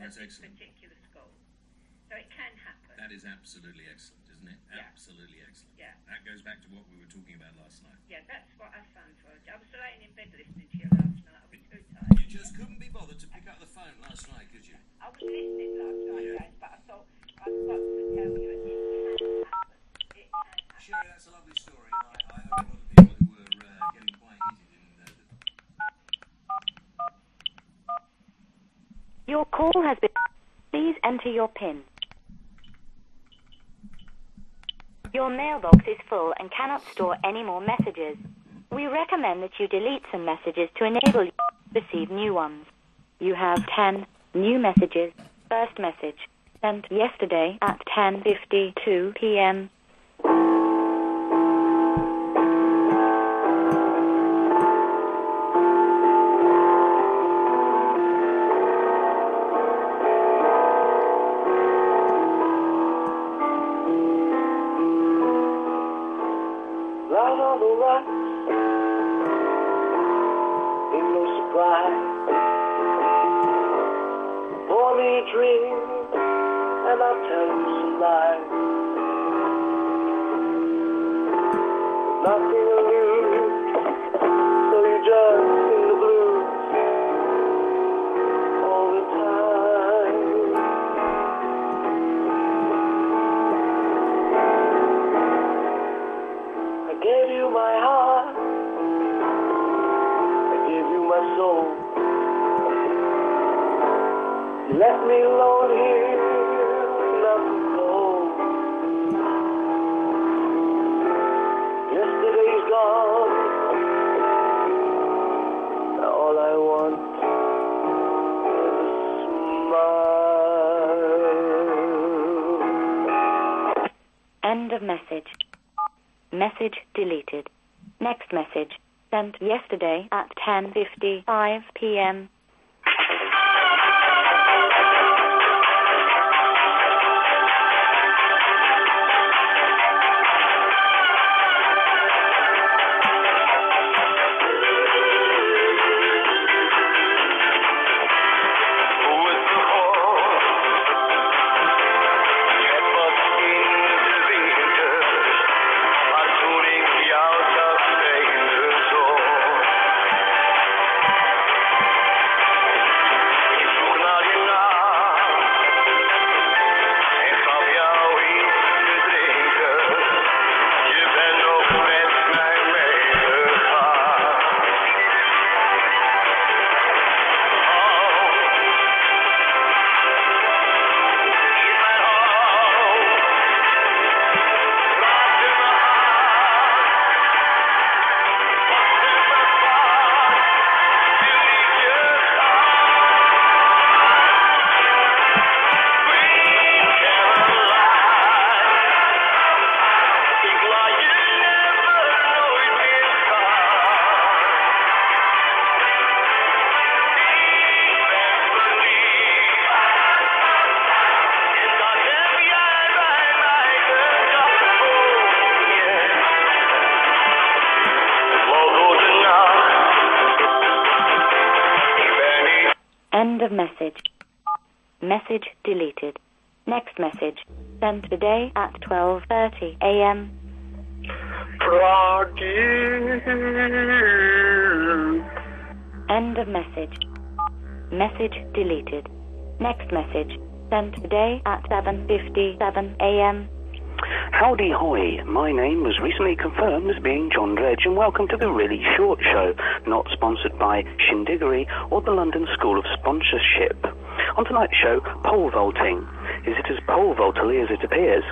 that's excellent. particular school. So it can happen. That is absolutely excellent, isn't it? Yeah. Absolutely excellent. Yeah. That goes back to what we were talking about last night. yeah, that's what I found for I was laying in bed listening to you last night. I was too tired. You just couldn't be bothered to pick up the phone last night, could you? I was listening last night, Yeah. guys, but I thought I'd got to tell you it can happen. It can happen. Sherry, that's a lovely story, and I, I hope a lot of people who were uh, getting quite heated didn't know that. Your call has been. Please enter your PIN. Your mailbox is full and cannot store any more messages. We recommend that you delete some messages to enable you to receive new ones. You have 10 new messages. First message sent yesterday at 10:52 p.m. left me. Yesterday's gone. All I want is a smile. End of message. Message deleted. Next message sent yesterday at 10:55 p.m. End of message. Message deleted. Next message sent today at 12:30 a.m. End of message. Message deleted. Next message sent today at 7:57 a.m. Howdy hoy, my name was recently confirmed as being John Dredge and welcome to the Really Short Show, not sponsored by Shindiggery or the London School of Sponsorship. On tonight's show, pole vaulting. Is it as pole vaultily as it appears?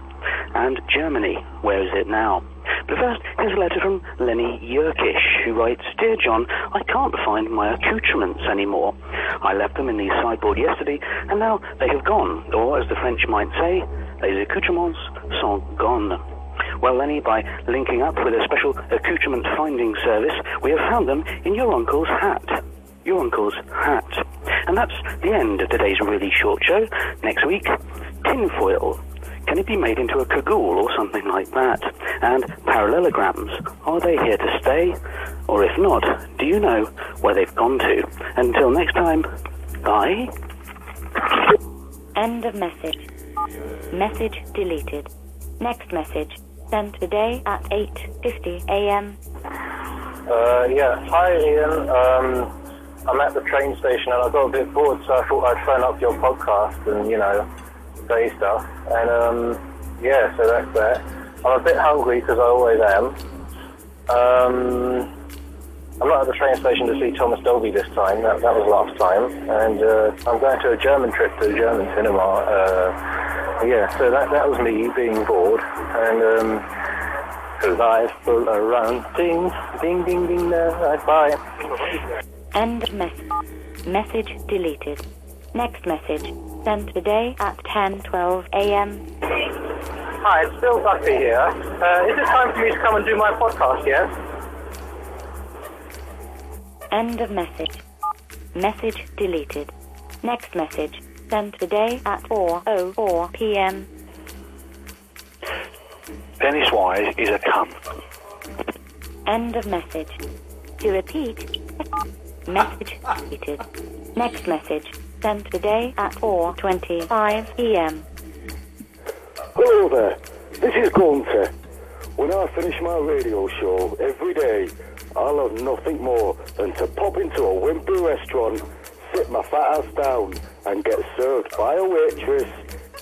And Germany, where is it now? But first, here's a letter from Lenny Yerkish, who writes, Dear John, I can't find my accoutrements anymore. I left them in the sideboard yesterday, and now they have gone, or as the French might say, les accoutrements sont gone. Well, Lenny, by linking up with a special accoutrement finding service, we have found them in your uncle's hat. Your uncle's hat. And that's the end of today's really short show. Next week, tinfoil. Can it be made into a cagoule or something like that? And parallelograms, are they here to stay? Or if not, do you know where they've gone to? Until next time, bye. End of message. Message deleted. Next message. Sent today at 8.50 a.m. Uh, yeah. Hi, Ian. Um, I'm at the train station and I got a bit bored, so I thought I'd phone up your podcast and, you know, say stuff. And, um, yeah, so that's that. I'm a bit hungry because I always am. Um, I'm not at the train station to see Thomas Dolby this time. That, that was last time. And uh, I'm going to a German trip to a German cinema. Uh, yeah, so that, that was me being bored. And, um, life full around. Ding, ding, ding, ding, uh, bye. End message. Message deleted. Next message. Sent today at 10.12 a.m. Hi, it's Bill Duffy here. Uh, is it time for me to come and do my podcast yet? End of message. Message deleted. Next message. Sent today at 4.04 p.m. Dennis Wise is a cunt. End of message. To repeat, message deleted. Next message. Sent today at 4.25 p.m. Hello there, this is Gunter. When I finish my radio show every day, I'll have nothing more than to pop into a wimpy restaurant, sit my fat ass down, and get served by a waitress,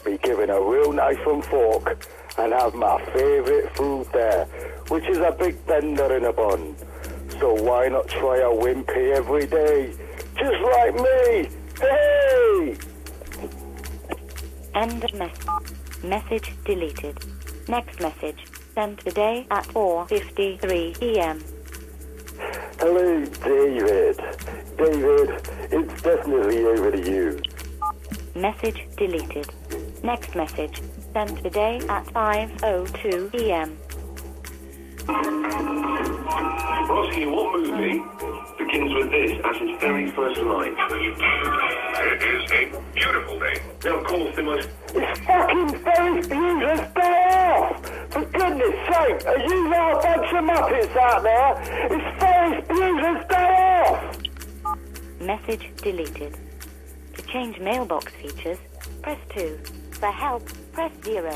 be given a real knife and fork, and have my favourite food there, which is a big Bender in a bun. So why not try a wimpy every day? Just like me! Hey! End of message. Message deleted. Next message. Sent today at 4.53 p.m. Hello, David. David, it's definitely over to you. Message deleted. Next message. Sent today at 5.02 p.m. Asking what movie begins with this as its very first line. It is a beautiful day. Now, of course, the most It's fucking Ferris Bueller's Day Off! For goodness sake, are you not a bunch of muppets out there? It's Ferris Bueller's Day Off! Message deleted. To change mailbox features, press 2. For help, press 0.